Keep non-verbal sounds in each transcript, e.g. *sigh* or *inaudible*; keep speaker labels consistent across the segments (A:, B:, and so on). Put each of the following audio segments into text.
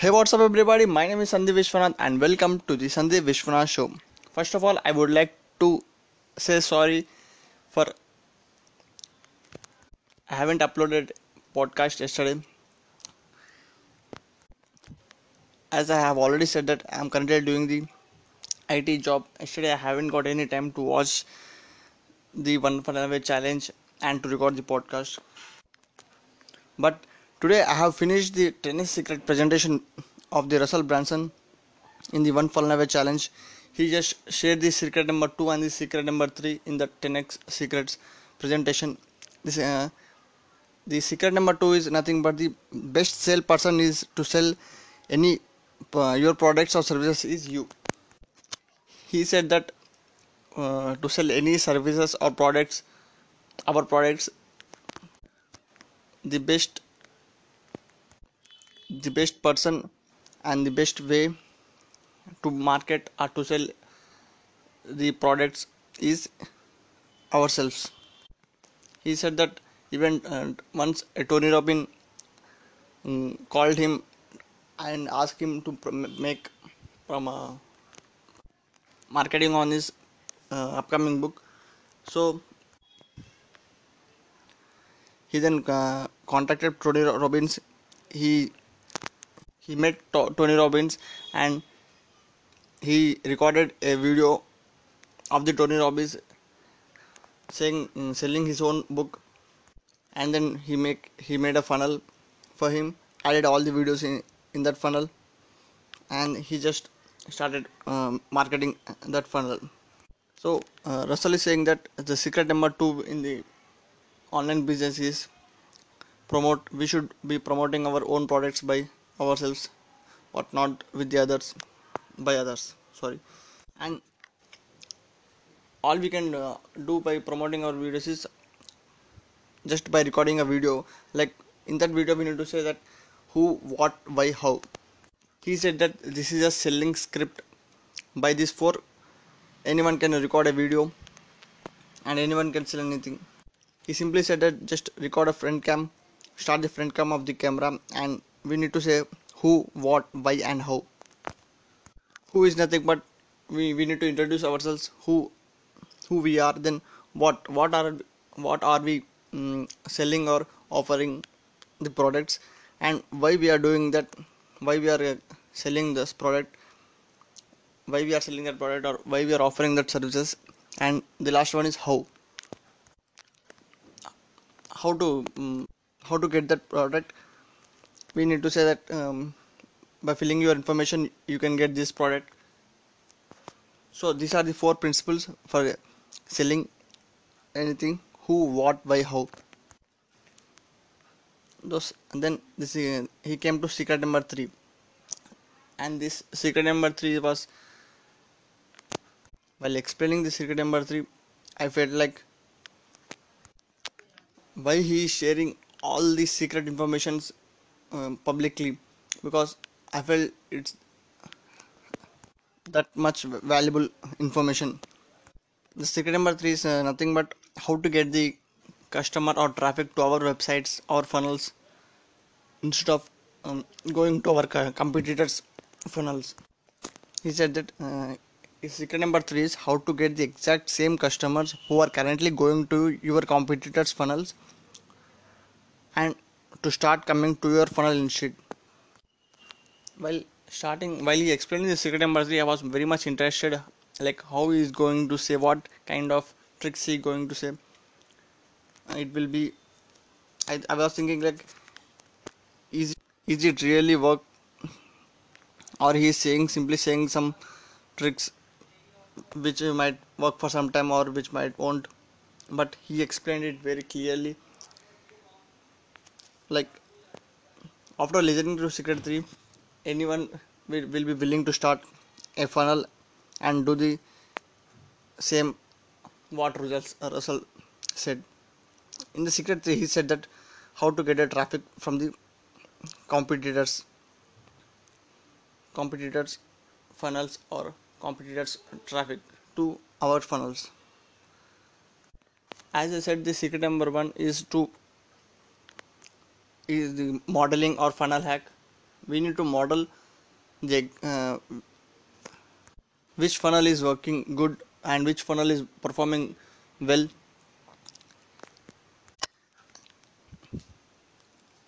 A: Hey, what's up, everybody? My name is Sandeep Vishwanath, and welcome to the Sandeep Vishwanath Show. First of all, I would like to say sorry for I haven't uploaded podcast yesterday. As I have already said that I am currently doing the IT job. Yesterday, I haven't got any time to watch the One Funnel Away challenge and to record the podcast. But today, I have finished the 10x secret presentation of the Russell Brunson in the One Funnel Away challenge. He just shared the secret number two and the secret number three in the 10x secrets presentation. This uh, the secret number two is nothing but the best sell person is to sell any uh, your products or services is you he said that uh, to sell any services or products our products the best the best person and the best way to market or to sell the products is ourselves. He said that even uh, once tony robbins um, called him and asked him to pr- make from uh, marketing on his uh, upcoming book. So he then uh, contacted tony robbins he he met to- tony robbins and he recorded a video of the tony robbins saying mm, selling his own book. And then he make he made a funnel for him added all the videos in in that funnel. And he just started um, marketing that funnel. So uh, russell is saying that the secret number two in the online business is promote we should be promoting our own products by ourselves but not with the others by others sorry. And all we can uh, do by promoting our videos is just by recording a video. Like in that video we need to say that who what why how. He said that this is a selling script. By this four anyone can record a video and anyone can sell anything. He simply said that just record a front cam start the front cam of the camera and we need to say who what why and how. Who is nothing but we, we need to introduce ourselves who who we are then what what are what are we mm, selling or offering the products and why we are doing that why we are uh, selling this product why we are selling that product or why we are offering that services and the last one is how. How to um, how to get that product we need to say that um, by filling your information you can get this product. So these are the four principles for selling anything who what why how. Those and then this uh, he came to secret number 3 and this secret number 3 was while explaining the secret number 3 i felt like why he is sharing all these secret informations um, publicly because i felt it's that much valuable information. The secret number 3 is uh, nothing but how to get the customer or traffic to our websites or funnels instead of um, going to our competitors funnels. He said that uh, secret number 3 is how to get the exact same customers who are currently going to your competitors funnels and to start coming to your funnel instead. While starting while he explained the secret 3 i was very much interested like how he is going to say what kind of tricks he going to say. It will be I, I was thinking like is is it really work? Or he is saying simply saying some tricks which might work for some time or which might won't. But he explained it very clearly like after listening to secret 3 anyone will, will be willing to start a funnel and do the same what results uh, russell said. In the secret 3 he said that how to get a traffic from the competitors competitors funnels or competitors traffic to our funnels. As i said the secret number one is to is the modeling or funnel hack. We need to model the uh, which funnel is working good and which funnel is performing well.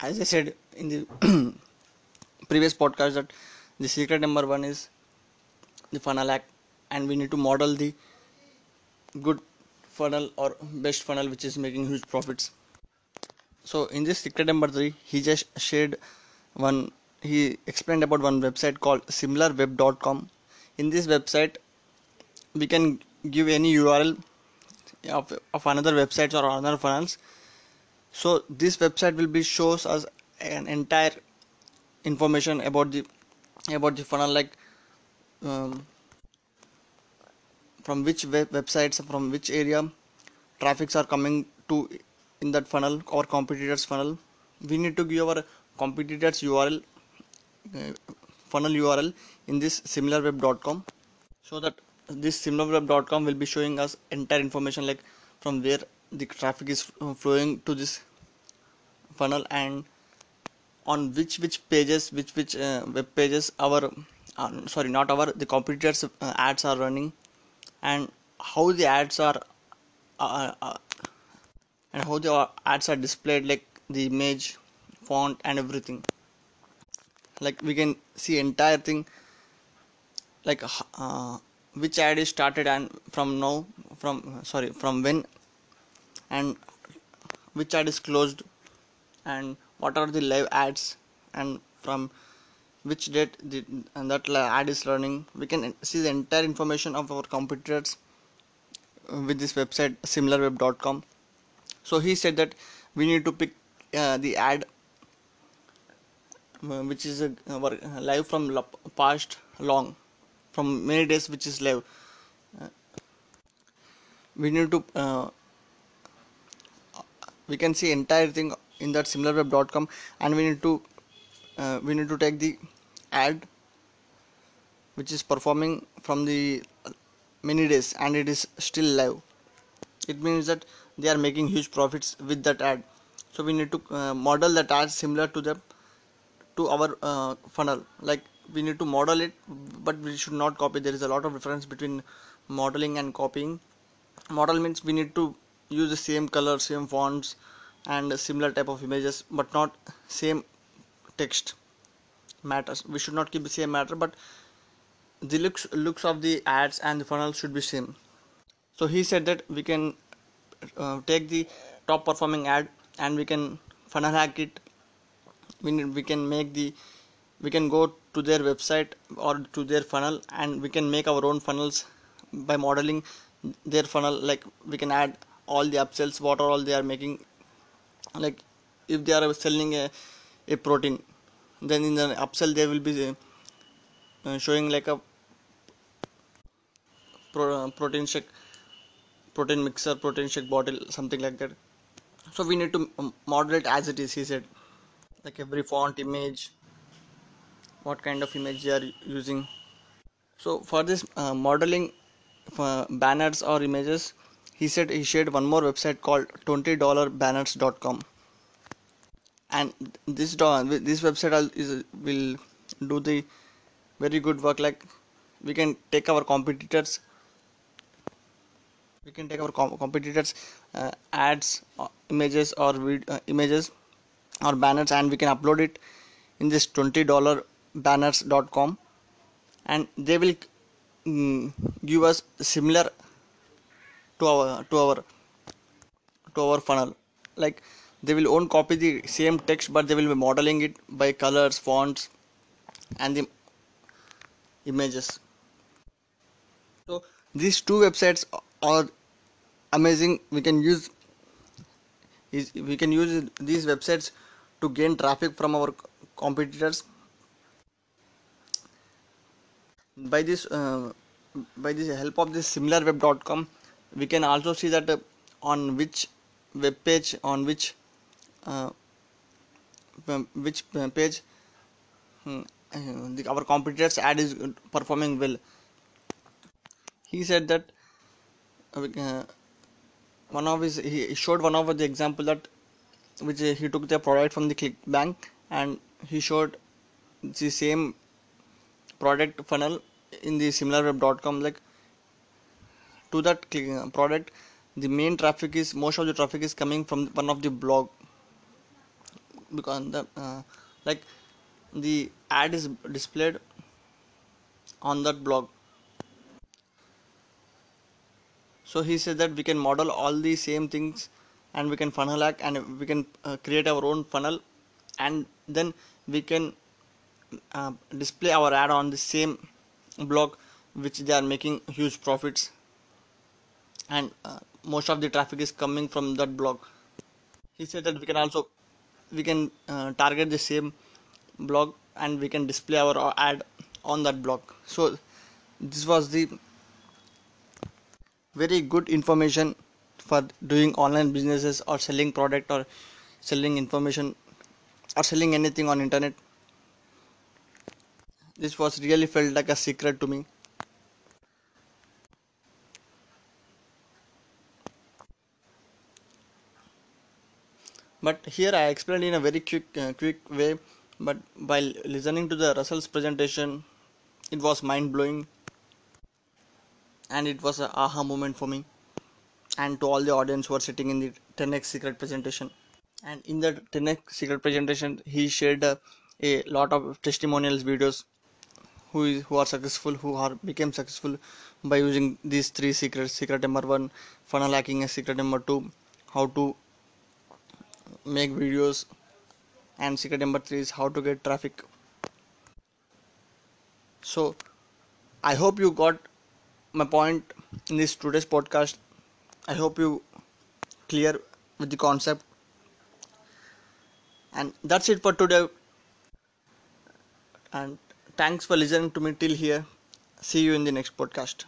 A: As i said in the *clears throat* previous podcast that the secret number one is the funnel hack and we need to model the good funnel or best funnel which is making huge profits so in this secret number three he just shared one he explained about one website called similarweb.com in this website we can give any url of, of another websites or another funnels so this website will be shows us an entire information about the about the funnel like um, from which web websites from which area traffics are coming to in that funnel or competitors funnel. We need to give our competitors url uh, funnel url in this similarweb.com so that this similarweb.com will be showing us entire information like from where the traffic is flowing to this funnel and on which which pages which which uh, web pages our uh, sorry not our the competitors uh, ads are running and how the ads are uh, uh, and how the ads are displayed like the image font and everything. Like we can see entire thing like uh, which ad is started and from now from sorry from when and which ad is closed and what are the live ads and from which date the, and that ad is running. We can see the entire information of our competitors uh, with this website similarweb.com so he said that we need to pick uh, the ad uh, which is a, uh, live from past long from many days which is live. Uh, we need to uh, we can see entire thing in that similarweb.com and we need to uh, we need to take the ad which is performing from the many days and it is still live. It means that they are making huge profits with that ad. So we need to uh, model that ad similar to them to our uh, funnel. Like we need to model it but we should not copy. There is a lot of difference between modeling and copying. Model means we need to use the same color same fonts and similar type of images but not same text matters. We should not keep the same matter but the looks looks of the ads and the funnel should be same. So he said that we can uh, take the top performing ad and we can funnel hack it. We, need, we can make the we can go to their website or to their funnel and we can make our own funnels by modeling their funnel. Like we can add all the upsells what are all they are making. Like if they are selling a, a protein then in the upsell they will be uh, showing like a pro, uh, protein shake protein mixer protein shake bottle something like that. So we need to model it as it is he said. Like every font image what kind of image they are using. So for this uh, modeling for banners or images he said he shared one more website called $20banners.com and this this website is will do the very good work. Like we can take our competitors we can take our com competitors uh, ads uh, images or uh, images or banners and we can upload it in this $20 banners.com and they will mm, give us similar to our to our to our funnel. Like they will own copy the same text but they will be modeling it by colors fonts and the images. So these two websites are amazing. We can use is we can use these websites to gain traffic from our competitors. By this uh, by the help of this similarweb.com we can also see that uh, on which web page on which uh, which page hmm, uh, our competitors ad is performing well. He said that uh, one of his he showed one of the example that which he took the product from the clickbank and he showed the same product funnel in the similarweb.com like to that uh, product the main traffic is most of the traffic is coming from one of the blog. Because the uh, like the ad is displayed on that blog so he said that we can model all the same things and we can funnel hack and we can uh, create our own funnel and then we can uh, display our ad on the same blog which they are making huge profits and uh, most of the traffic is coming from that blog. He said that we can also we can uh, target the same blog and we can display our ad on that blog. So this was the very good information for doing online businesses or selling product or selling information or selling anything on internet. This was really felt like a secret to me. But here I explained in a very quick uh, quick way but while listening to the Russell's presentation it was mind blowing and it was a aha moment for me. And to all the audience who are sitting in the 10x secret presentation. And in the 10x secret presentation he shared uh, a lot of testimonials videos who is who are successful who are became successful by using these three secrets. Secret number one funnel hacking and secret number two how to make videos. And secret number three is how to get traffic. So i hope you got my point in this today's podcast. I hope you clear with the concept. And that's it for today. And thanks for listening to me till here. See you in the next podcast